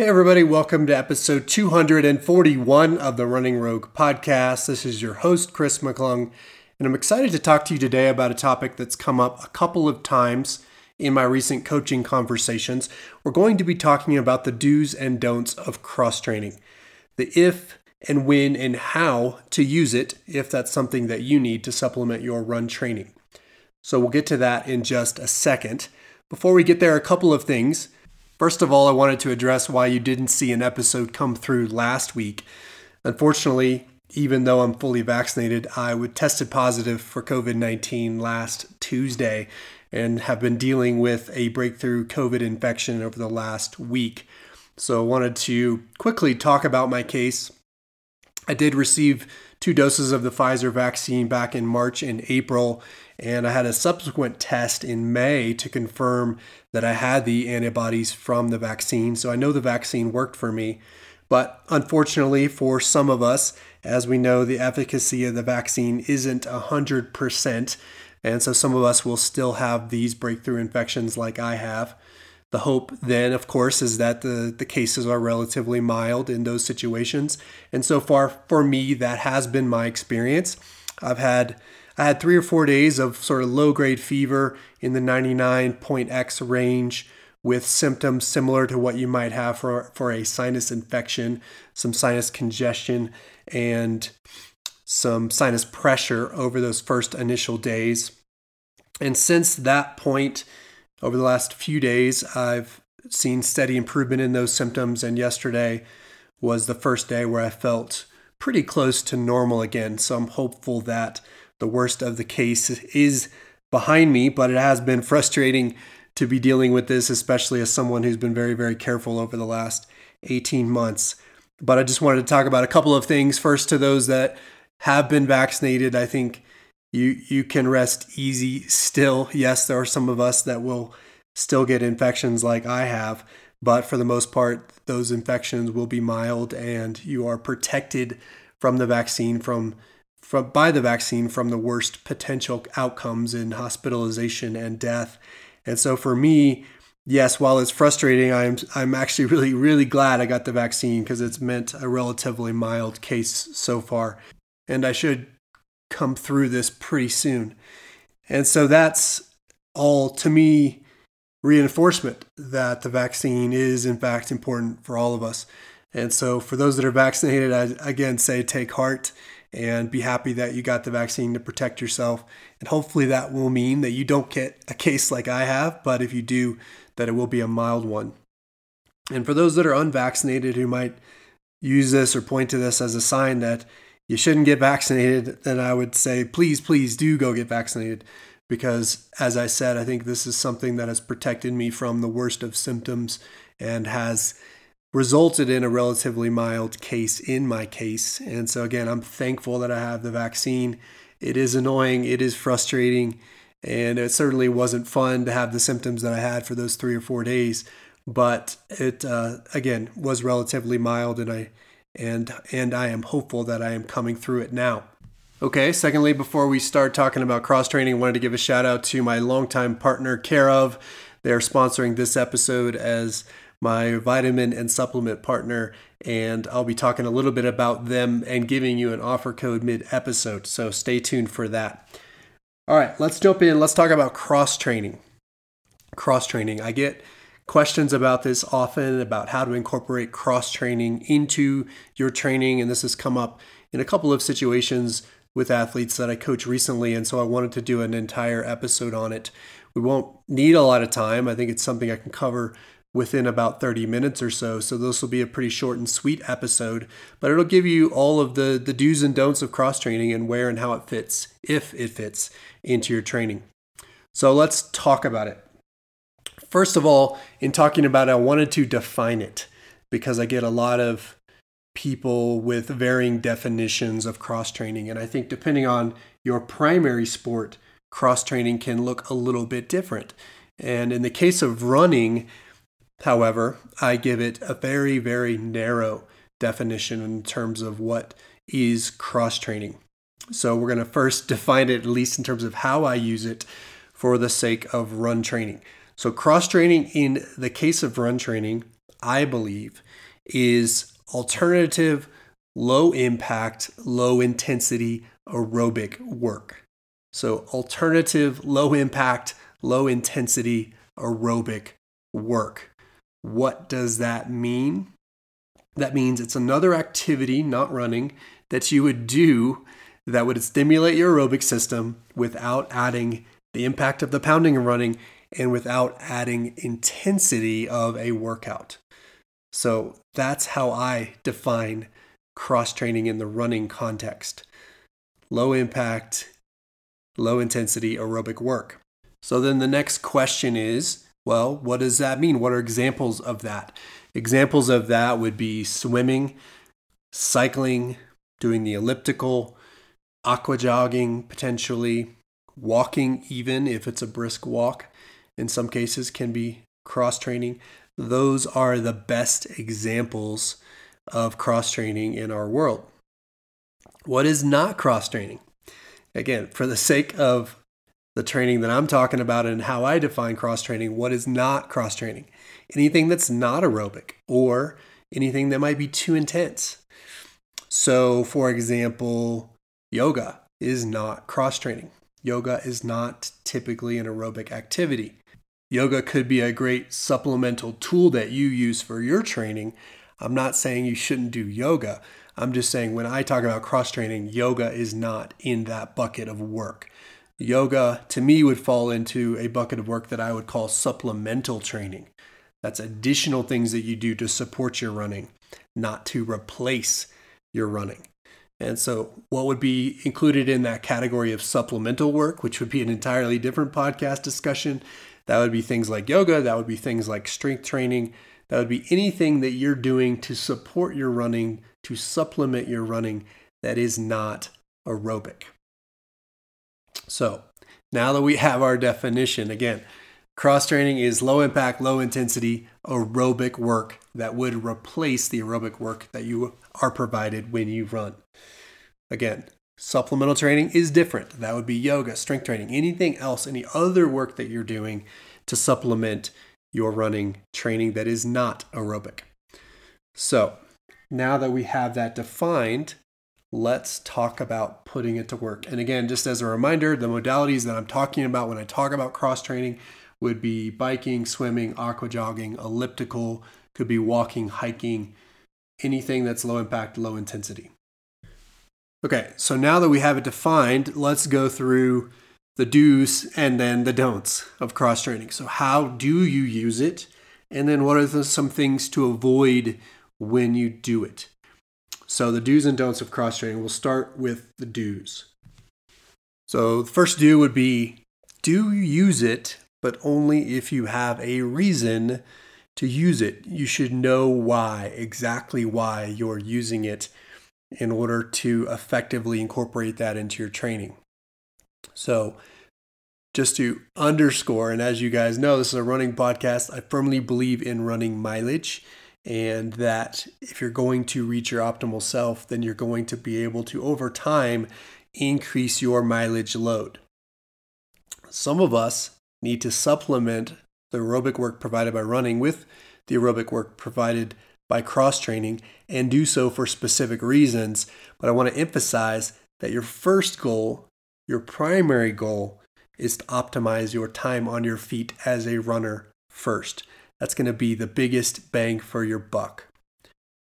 Hey, everybody, welcome to episode 241 of the Running Rogue podcast. This is your host, Chris McClung, and I'm excited to talk to you today about a topic that's come up a couple of times in my recent coaching conversations. We're going to be talking about the do's and don'ts of cross training, the if and when and how to use it if that's something that you need to supplement your run training. So we'll get to that in just a second. Before we get there, a couple of things. First of all, I wanted to address why you didn't see an episode come through last week. Unfortunately, even though I'm fully vaccinated, I would tested positive for COVID 19 last Tuesday and have been dealing with a breakthrough COVID infection over the last week. So I wanted to quickly talk about my case. I did receive two doses of the Pfizer vaccine back in March and April, and I had a subsequent test in May to confirm that I had the antibodies from the vaccine. So I know the vaccine worked for me. But unfortunately, for some of us, as we know, the efficacy of the vaccine isn't 100%. And so some of us will still have these breakthrough infections like I have. The hope then, of course, is that the, the cases are relatively mild in those situations. And so far for me, that has been my experience. I've had I had three or four days of sort of low grade fever in the 99.x range with symptoms similar to what you might have for, for a sinus infection, some sinus congestion, and some sinus pressure over those first initial days. And since that point, over the last few days, I've seen steady improvement in those symptoms. And yesterday was the first day where I felt pretty close to normal again. So I'm hopeful that the worst of the case is behind me, but it has been frustrating to be dealing with this, especially as someone who's been very, very careful over the last 18 months. But I just wanted to talk about a couple of things. First, to those that have been vaccinated, I think you you can rest easy still. Yes, there are some of us that will still get infections like I have, but for the most part, those infections will be mild and you are protected from the vaccine from from by the vaccine from the worst potential outcomes in hospitalization and death. And so for me, yes, while it's frustrating, I'm I'm actually really really glad I got the vaccine because it's meant a relatively mild case so far. And I should come through this pretty soon. And so that's all to me reinforcement that the vaccine is in fact important for all of us. And so for those that are vaccinated, I again say take heart and be happy that you got the vaccine to protect yourself. And hopefully that will mean that you don't get a case like I have, but if you do, that it will be a mild one. And for those that are unvaccinated who might use this or point to this as a sign that you shouldn't get vaccinated, then I would say, please, please do go get vaccinated. Because as I said, I think this is something that has protected me from the worst of symptoms and has resulted in a relatively mild case in my case. And so, again, I'm thankful that I have the vaccine. It is annoying, it is frustrating, and it certainly wasn't fun to have the symptoms that I had for those three or four days. But it, uh, again, was relatively mild, and I and and I am hopeful that I am coming through it now. Okay, secondly, before we start talking about cross training, I wanted to give a shout out to my longtime partner, Care of. They're sponsoring this episode as my vitamin and supplement partner, and I'll be talking a little bit about them and giving you an offer code mid episode. So stay tuned for that. All right, let's jump in. Let's talk about cross training. Cross training. I get questions about this often about how to incorporate cross training into your training. And this has come up in a couple of situations with athletes that I coach recently. And so I wanted to do an entire episode on it. We won't need a lot of time. I think it's something I can cover within about 30 minutes or so. So this will be a pretty short and sweet episode, but it'll give you all of the, the do's and don'ts of cross training and where and how it fits, if it fits into your training. So let's talk about it. First of all, in talking about it, I wanted to define it because I get a lot of people with varying definitions of cross training. And I think depending on your primary sport, cross training can look a little bit different. And in the case of running, however, I give it a very, very narrow definition in terms of what is cross training. So we're going to first define it, at least in terms of how I use it for the sake of run training. So, cross training in the case of run training, I believe, is alternative, low impact, low intensity aerobic work. So, alternative, low impact, low intensity aerobic work. What does that mean? That means it's another activity, not running, that you would do that would stimulate your aerobic system without adding the impact of the pounding and running and without adding intensity of a workout. So that's how I define cross training in the running context low impact, low intensity aerobic work. So then the next question is well, what does that mean? What are examples of that? Examples of that would be swimming, cycling, doing the elliptical, aqua jogging potentially, walking, even if it's a brisk walk, in some cases can be cross training. Those are the best examples of cross training in our world. What is not cross training? Again, for the sake of the training that I'm talking about and how I define cross training, what is not cross training? Anything that's not aerobic or anything that might be too intense. So, for example, yoga is not cross training. Yoga is not typically an aerobic activity. Yoga could be a great supplemental tool that you use for your training. I'm not saying you shouldn't do yoga. I'm just saying when I talk about cross training, yoga is not in that bucket of work. Yoga to me would fall into a bucket of work that I would call supplemental training. That's additional things that you do to support your running, not to replace your running. And so, what would be included in that category of supplemental work, which would be an entirely different podcast discussion, that would be things like yoga, that would be things like strength training, that would be anything that you're doing to support your running, to supplement your running that is not aerobic. So, now that we have our definition, again, cross training is low impact, low intensity aerobic work that would replace the aerobic work that you are provided when you run. Again, supplemental training is different. That would be yoga, strength training, anything else, any other work that you're doing to supplement your running training that is not aerobic. So, now that we have that defined, let's talk about putting it to work. And again, just as a reminder, the modalities that I'm talking about when I talk about cross training would be biking, swimming, aqua jogging, elliptical, could be walking, hiking, anything that's low impact, low intensity. Okay, so now that we have it defined, let's go through the do's and then the don'ts of cross training. So, how do you use it? And then, what are the, some things to avoid when you do it? So, the do's and don'ts of cross training, we'll start with the do's. So, the first do would be do use it, but only if you have a reason to use it. You should know why, exactly why you're using it in order to effectively incorporate that into your training. So, just to underscore, and as you guys know, this is a running podcast. I firmly believe in running mileage, and that if you're going to reach your optimal self, then you're going to be able to, over time, increase your mileage load. Some of us need to supplement the aerobic work provided by running with the aerobic work provided by cross training and do so for specific reasons. But I want to emphasize that your first goal, your primary goal, is to optimize your time on your feet as a runner first. That's going to be the biggest bang for your buck.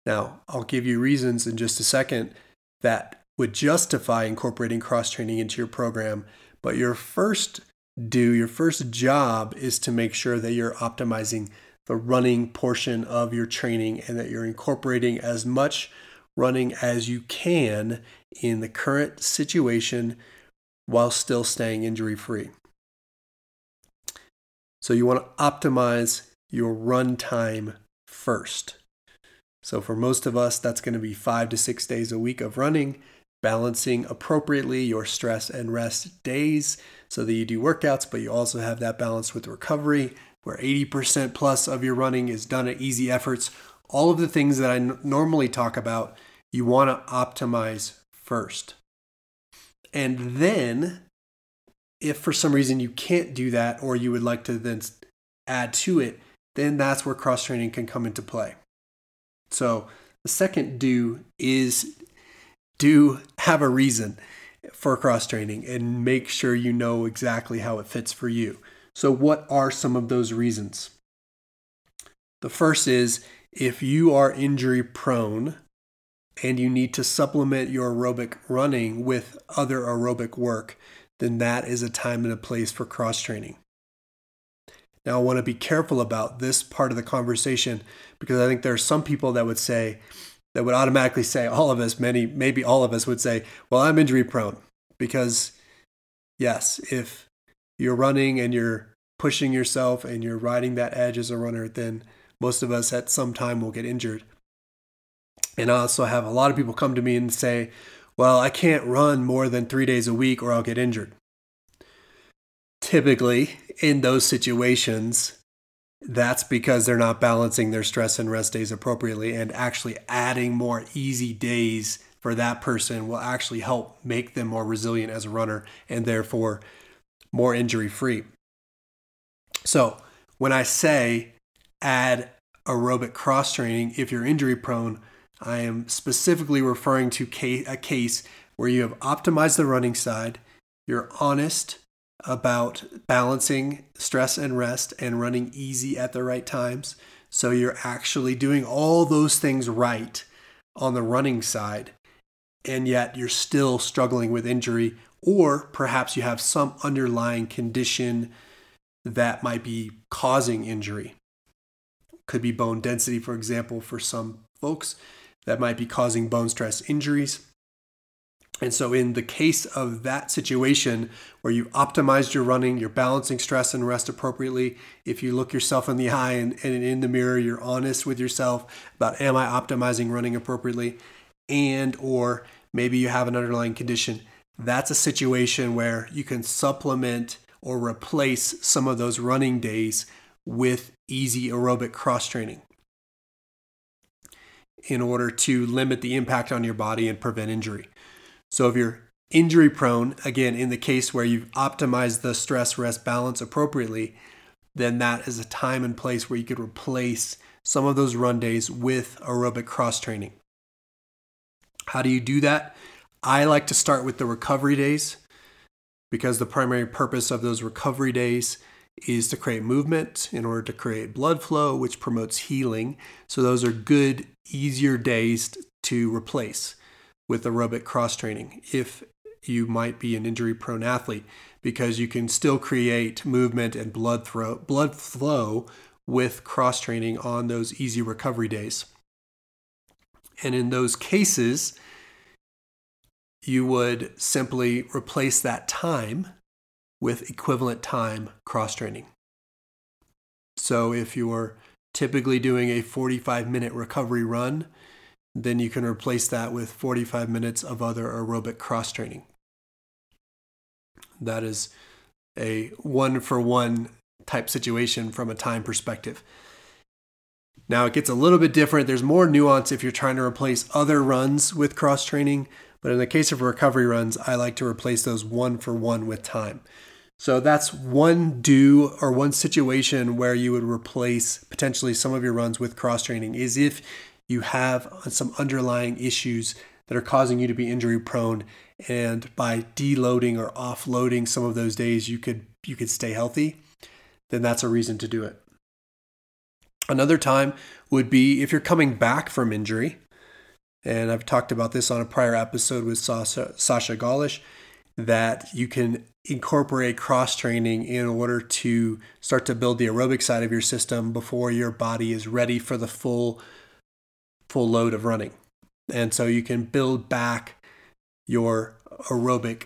Now, I'll give you reasons in just a second that would justify incorporating cross training into your program, but your first do, your first job is to make sure that you're optimizing the running portion of your training and that you're incorporating as much running as you can in the current situation while still staying injury free. So you want to optimize your run time first. So for most of us, that's going to be five to six days a week of running, balancing appropriately your stress and rest days so that you do workouts, but you also have that balance with recovery where 80% plus of your running is done at easy efforts. All of the things that I n- normally talk about, you want to optimize first. And then, if for some reason you can't do that or you would like to then add to it, then that's where cross training can come into play. So, the second do is do have a reason for cross training and make sure you know exactly how it fits for you. So, what are some of those reasons? The first is if you are injury prone and you need to supplement your aerobic running with other aerobic work, then that is a time and a place for cross training. Now, I want to be careful about this part of the conversation because I think there are some people that would say, that would automatically say, all of us, many, maybe all of us would say, well, I'm injury prone. Because, yes, if you're running and you're pushing yourself and you're riding that edge as a runner, then most of us at some time will get injured. And I also have a lot of people come to me and say, well, I can't run more than three days a week or I'll get injured. Typically, in those situations, that's because they're not balancing their stress and rest days appropriately and actually adding more easy days for that person will actually help make them more resilient as a runner and therefore more injury free. So, when I say add aerobic cross training if you're injury prone, I am specifically referring to a case where you have optimized the running side, you're honest about balancing stress and rest and running easy at the right times. So you're actually doing all those things right on the running side, and yet you're still struggling with injury, or perhaps you have some underlying condition that might be causing injury. Could be bone density, for example, for some folks that might be causing bone stress injuries. And so, in the case of that situation where you've optimized your running, you're balancing stress and rest appropriately, if you look yourself in the eye and, and, in the mirror, you're honest with yourself about, am I optimizing running appropriately? And, or maybe you have an underlying condition, that's a situation where you can supplement or replace some of those running days with easy aerobic cross training in order to limit the impact on your body and prevent injury. So if you're injury prone, again, in the case where you've optimized the stress rest balance appropriately, then that is a time and place where you could replace some of those run days with aerobic cross training. How do you do that? I like to start with the recovery days because the primary purpose of those recovery days is to create movement in order to create blood flow, which promotes healing. So, those are good, easier days to replace with aerobic cross training if you might be an injury prone athlete, because you can still create movement and blood, throw, blood flow with cross training on those easy recovery days. And in those cases, you would simply replace that time with equivalent time cross training. So if you're typically doing a 45 minute recovery run, then you can replace that with 45 minutes of other aerobic cross training. That is a one for one type situation from a time perspective. Now it gets a little bit different. There's more nuance if you're trying to replace other runs with cross training, but in the case of recovery runs, I like to replace those one for one with time. So that's one do or one situation where you would replace potentially some of your runs with cross training is if you have some underlying issues that are causing you to be injury prone and by deloading or offloading some of those days you could you could stay healthy then that's a reason to do it another time would be if you're coming back from injury and I've talked about this on a prior episode with Sasha, Sasha Gollish that you can incorporate cross training in order to start to build the aerobic side of your system before your body is ready for the full full load of running. And so you can build back your aerobic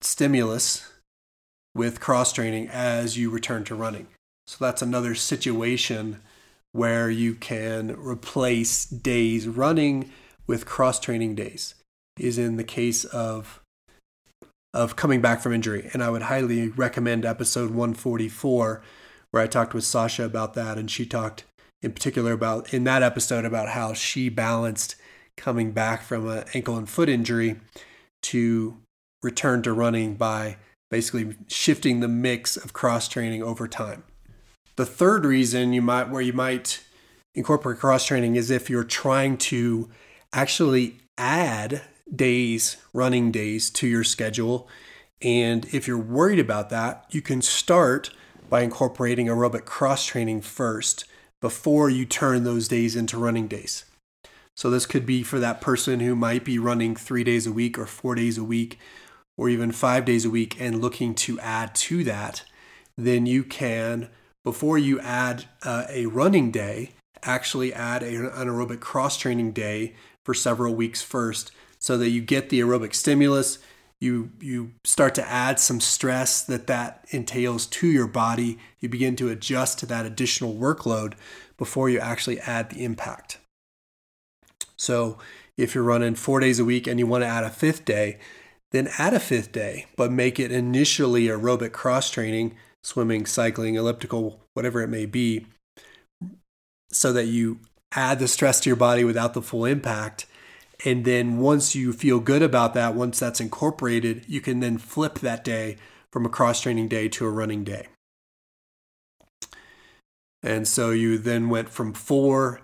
stimulus with cross training as you return to running. So that's another situation where you can replace days running with cross training days is in the case of of coming back from injury. And I would highly recommend episode 144, where I talked with Sasha about that. And she talked in particular about, in that episode, about how she balanced coming back from an ankle and foot injury to return to running by basically shifting the mix of cross training over time. The third reason you might where you might incorporate cross training is if you're trying to actually add days, running days to your schedule. And if you're worried about that, you can start by incorporating aerobic cross training first before you turn those days into running days. So, this could be for that person who might be running three days a week or four days a week or even five days a week and looking to add to that. Then you can, before you add uh, a running day, actually add an aerobic cross training day for several weeks first so that you get the aerobic stimulus. You you start to add some stress that that entails to your body. You begin to adjust to that additional workload before you actually add the impact. So if you're running 4 days a week and you want to add a fifth day then add a fifth day but make it initially aerobic cross training swimming cycling elliptical whatever it may be so that you add the stress to your body without the full impact. And then once you feel good about that, once that's incorporated, you can then flip that day from a cross training day to a running day. And so you then went from four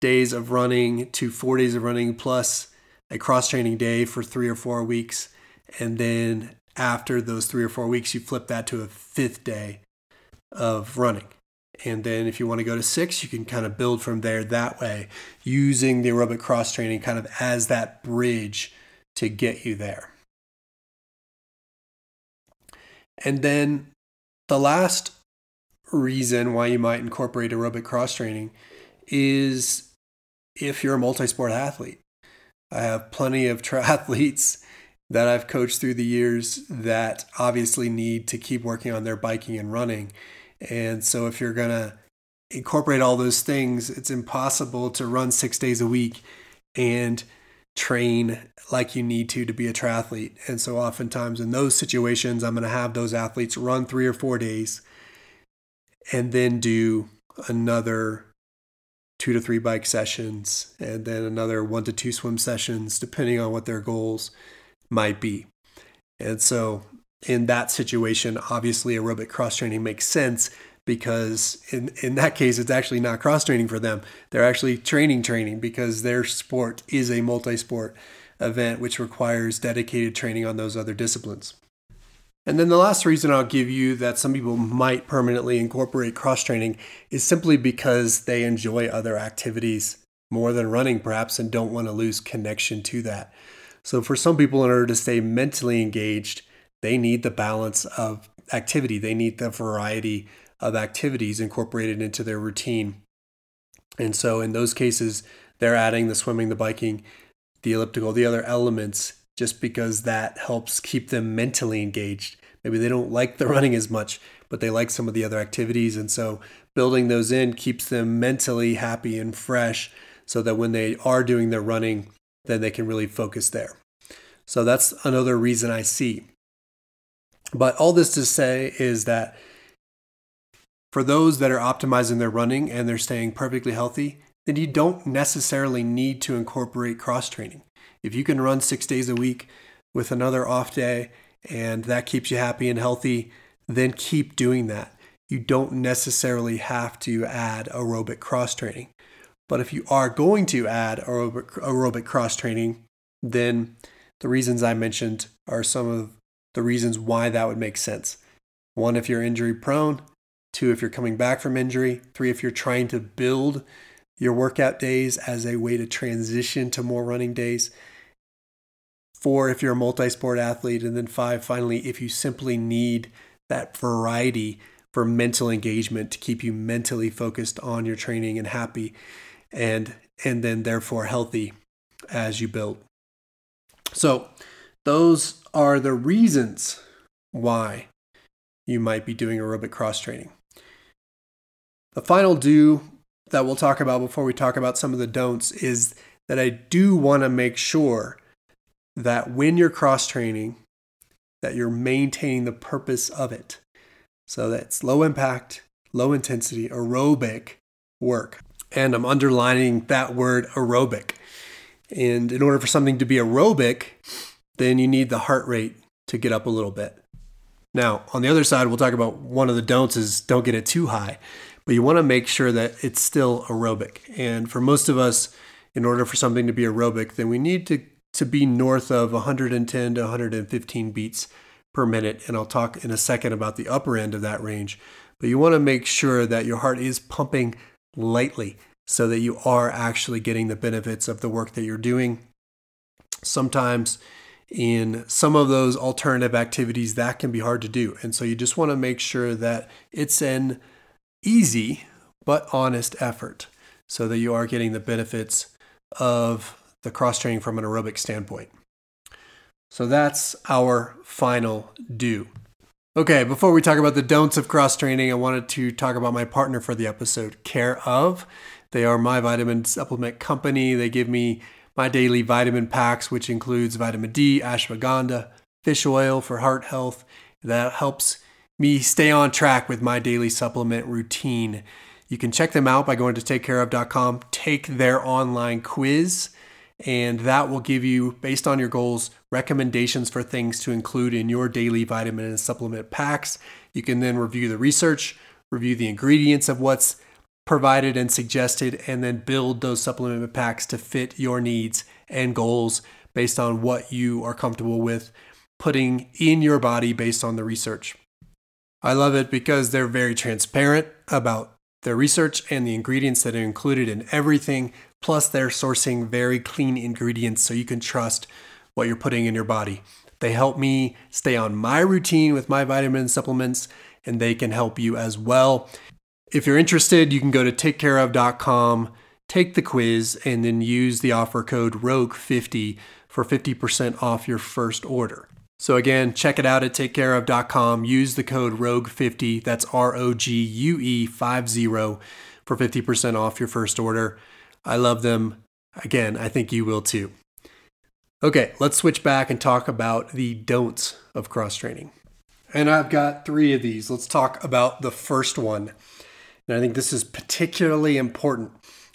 days of running to four days of running plus a cross training day for three or four weeks. And then after those three or four weeks, you flip that to a fifth day of running. And then if you want to go to six, you can kind of build from there that way, using the aerobic cross training kind of as that bridge to get you there. And then the last reason why you might incorporate aerobic cross training is if you're a multi sport athlete. I have plenty of triathletes that I've coached through the years that obviously need to keep working on their biking and running. And so if you're going to incorporate all those things, it's impossible to run six days a week and train like you need to to be a triathlete. And so oftentimes in those situations, I'm going to have those athletes run three or four days and then do another two to three bike sessions and then another one to two swim sessions, depending on what their goals might be. And so in that situation, obviously aerobic cross training makes sense because in, in that case, it's actually not cross training for them. They're actually training training because their sport is a multi sport event, which requires dedicated training on those other disciplines. And then the last reason I'll give you that some people might permanently incorporate cross training is simply because they enjoy other activities more than running, perhaps, and don't want to lose connection to that. So, for some people, in order to stay mentally engaged, they need the balance of activity, they need the variety of activities incorporated into their routine. And so in those cases, they're adding the swimming, the biking, the elliptical, the other elements just because that helps keep them mentally engaged. Maybe they don't like the running as much, but they like some of the other activities. And so building those in keeps them mentally happy and fresh so that when they are doing their running, then they can really focus there. So that's another reason I see. But all this to say is that for those that are optimizing their running and they're staying perfectly healthy, then you don't necessarily need to incorporate cross training. If you can run six days a week with another off day and that keeps you happy and healthy, then keep doing that. You don't necessarily have to add aerobic cross training. But if you are going to add aerobic, aerobic cross training, then the reasons I mentioned are some of the reasons why that would make sense. One, if you're injury prone. Two, if you're coming back from injury. Three, if you're trying to build your workout days as a way to transition to more running days. Four, if you're a multi sport athlete. And then five, finally, if you simply need that variety for mental engagement to keep you mentally focused on your training and happy and and then therefore healthy as you build. So those are the reasons why you might be doing aerobic cross training. The final do that we'll talk about before we talk about some of the don'ts is that I do want to make sure that when you're cross training, that you're maintaining the purpose of it. So that's low impact, low intensity, aerobic work. And I'm underlining that word aerobic. And in order for something to be aerobic, then you need the heart rate to get up a little bit. Now, on the other side, we'll talk about one of the don'ts is don't get it too high. but you want to make sure that it's still aerobic. And for most of us, in order for something to be aerobic, then we need to, to be north of 110 to 115 beats per minute. And I'll talk in a second about the upper end of that range. But you want to make sure that your heart is pumping lightly so that you are actually getting the benefits of the work that you're doing. Sometimes in some of those alternative activities, that can be hard to do. And so you just want to make sure that it's an easy but honest effort so that you are getting the benefits of the cross training from an aerobic standpoint. So that's our final do. Okay, before we talk about the don'ts of cross training, I wanted to talk about my partner for the episode, Care of. They are my vitamin supplement company. They give me my daily vitamin packs, which includes vitamin D, ashwagandha, fish oil for heart health. That helps me stay on track with my daily supplement routine. You can check them out by going to takecareof.com, take their online quiz, and that will give you, based on your goals, recommendations for things to include in your daily vitamin and supplement packs. You can then review the research, review the ingredients of what's provided and suggested, and then build those supplement packs to fit your needs and goals based on what you are comfortable with putting in your body based on the research. I love it because they're very transparent about their research and the ingredients that are included in everything. Plus, they're sourcing very clean ingredients so you can trust what you're putting in your body. They help me stay on my routine with my vitamin supplements, and they can help you as well. If you're interested, you can go to takecareof.com, take the quiz, and then use the offer code ROGUE50 for 50% off your first order. So again, check it out at takecareof.com. Use the code ROGUE50, that's R O G U E 50 for 50% off your first order. I love them. Again, I think you will too. Okay, let's switch back and talk about the don'ts of cross training. And I've got three of these. Let's talk about the first one. And I think this is particularly important.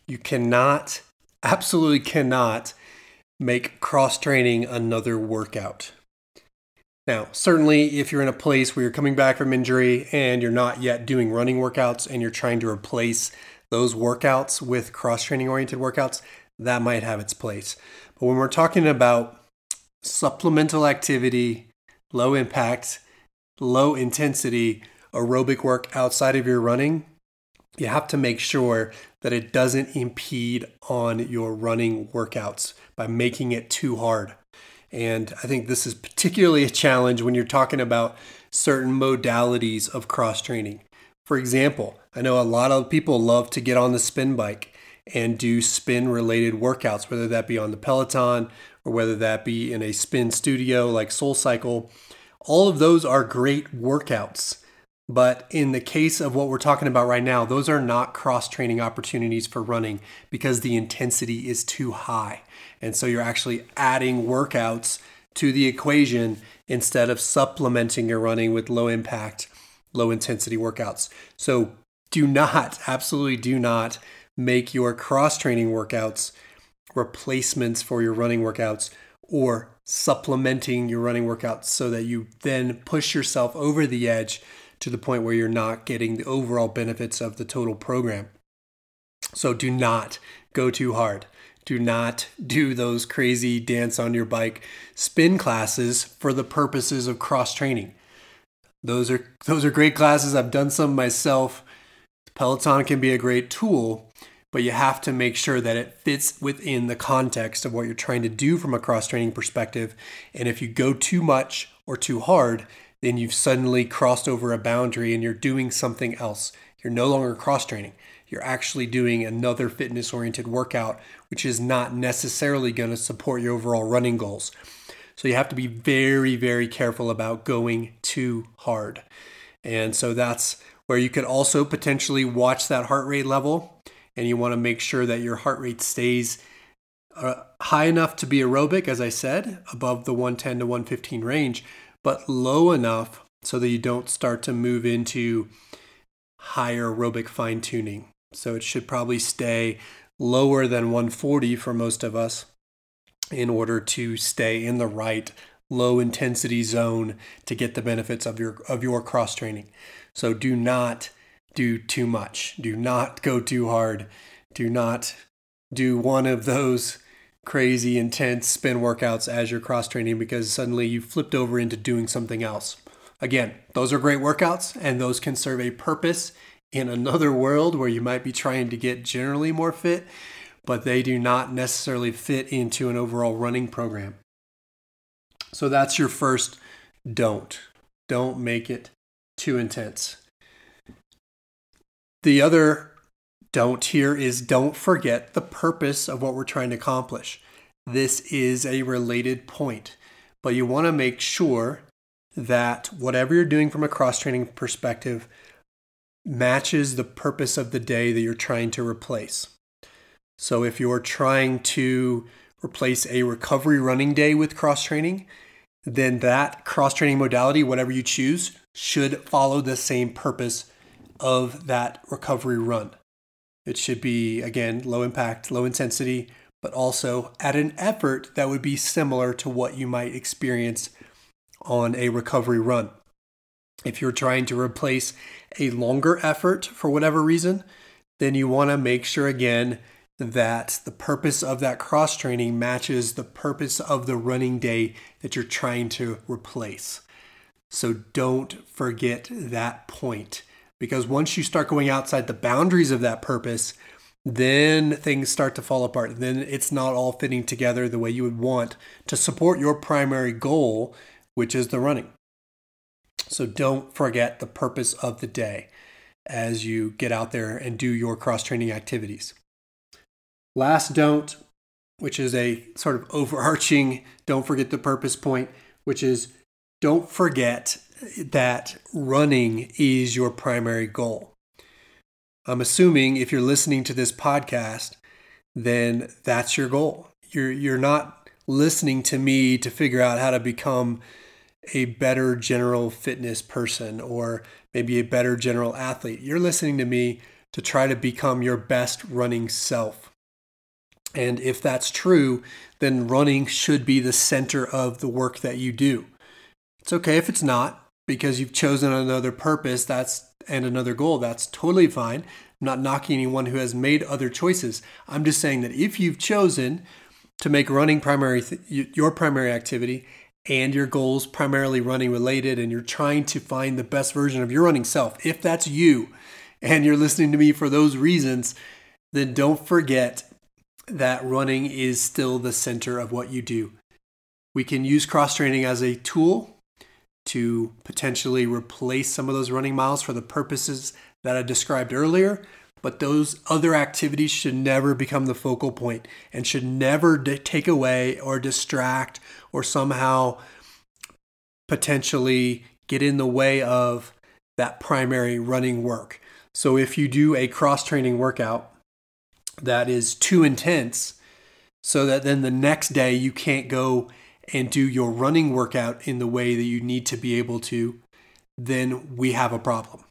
You cannot, absolutely cannot, make cross training another workout. Now, certainly, if you're in a place where you're coming back from injury and you're not yet doing running workouts and you're trying to replace those workouts with cross training oriented workouts, that might have its place. But when we're talking about supplemental activity, low impact, low intensity aerobic work outside of your running, you have to make sure that it doesn't impede on your running workouts by making it too hard. And I think this is particularly a challenge when you're talking about certain modalities of cross training. For example, I know a lot of people love to get on the spin bike and do spin related workouts, whether that be on the Peloton or whether that be in a spin studio like SoulCycle. All of those are great workouts. But in the case of what we're talking about right now, those are not cross training opportunities for running because the intensity is too high. And so you're actually adding workouts to the equation instead of supplementing your running with low impact, low intensity workouts. So do not, absolutely do not make your cross training workouts replacements for your running workouts or supplementing your running workouts so that you then push yourself over the edge to the point where you're not getting the overall benefits of the total program. So do not go too hard. Do not do those crazy dance on your bike spin classes for the purposes of cross training. Those are those are great classes. I've done some myself. Peloton can be a great tool, but you have to make sure that it fits within the context of what you're trying to do from a cross training perspective. And if you go too much or too hard, then you've suddenly crossed over a boundary and you're doing something else. You're no longer cross training. You're actually doing another fitness oriented workout, which is not necessarily going to support your overall running goals. So you have to be very, very careful about going too hard. And so that's where you could also potentially watch that heart rate level. And you want to make sure that your heart rate stays uh, high enough to be aerobic, as I said, above the 110 to 115 range, but low enough so that you don't start to move into higher aerobic fine tuning. So it should probably stay lower than 140 for most of us in order to stay in the right low intensity zone to get the benefits of your of your cross training. So do not do too much. Do not go too hard. Do not do one of those crazy, intense spin workouts as you're cross training because suddenly you flipped over into doing something else. Again, those are great workouts and those can serve a purpose in another world where you might be trying to get generally more fit, but they do not necessarily fit into an overall running program. So that's your first don't. Don't make it too intense. The other don't here is don't forget the purpose of what we're trying to accomplish. This is a related point, but you want to make sure that whatever you're doing from a cross training perspective matches the purpose of the day that you're trying to replace. So if you're trying to replace a recovery running day with cross training, then that cross training modality, whatever you choose, should follow the same purpose of that recovery run. It should be, again, low impact, low intensity, but also at an effort that would be similar to what you might experience on a recovery run. If you're trying to replace a longer effort for whatever reason, then you want to make sure again that the purpose of that cross training matches the purpose of the running day that you're trying to replace. So don't forget that point because once you start going outside the boundaries of that purpose, then things start to fall apart. Then it's not all fitting together the way you would want to support your primary goal, which is the running. So don't forget the purpose of the day as you get out there and do your cross training activities. Last don't, which is a sort of overarching don't forget the purpose point, which is don't forget that running is your primary goal. I'm assuming if you're listening to this podcast, then that's your goal. You're you're not listening to me to figure out how to become a better general fitness person or maybe a better general athlete. You're listening to me to try to become your best running self. And if that's true, then running should be the center of the work that you do. It's okay if it's not because you've chosen another purpose that's and another goal. That's totally fine. I'm not knocking anyone who has made other choices. I'm just saying that if you've chosen to make running primary th- your primary activity and your goals primarily running related and you're trying to find the best version of your running self, if that's you and you're listening to me for those reasons, then don't forget that running is still the center of what you do. We can use cross training as a tool to potentially replace some of those running miles for the purposes that I described earlier, but those other activities should never become the focal point and should never take away or distract or somehow potentially get in the way of that primary running work. So if you do a cross training workout that is too intense, so that then the next day you can't go and do your running workout in the way that you need to be able to, then we have a problem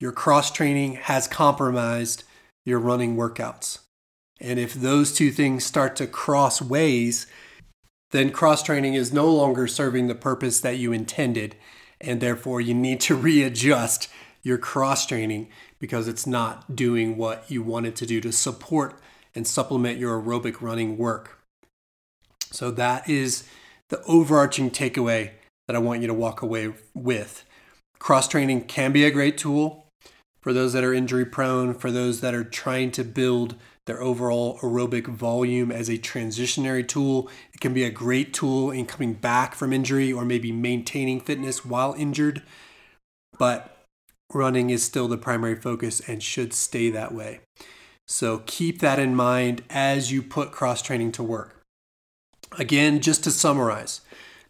your cross training has compromised your running workouts. And if those two things start to cross ways, then cross training is no longer serving the purpose that you intended. And therefore, you need to readjust your cross training because it's not doing what you wanted to do to support and supplement your aerobic running work. So, that is the overarching takeaway that I want you to walk away with. Cross training can be a great tool for those that are injury prone, for those that are trying to build their overall aerobic volume as a transitionary tool. It can be a great tool in coming back from injury or maybe maintaining fitness while injured. But running is still the primary focus and should stay that way. So keep that in mind as you put cross training to work. Again, just to summarize,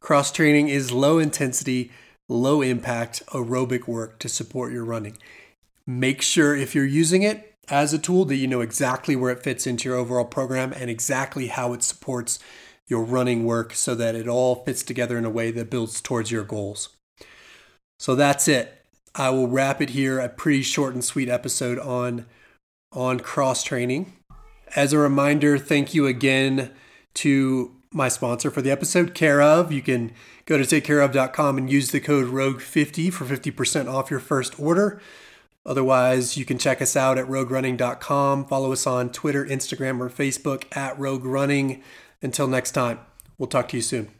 cross training is low intensity, low impact aerobic work to support your running. Make sure if you're using it as a tool that you know exactly where it fits into your overall program and exactly how it supports your running work so that it all fits together in a way that builds towards your goals. So that's it. I will wrap it here, a pretty short and sweet episode on on cross training. As a reminder, thank you again to my sponsor for the episode, Care of. You can go to takecareof.com and use the code ROGUE50 for 50% off your first order Otherwise, you can check us out at roguerunning.com. Follow us on Twitter, Instagram, or Facebook at Rogue Running. Until next time, we'll talk to you soon.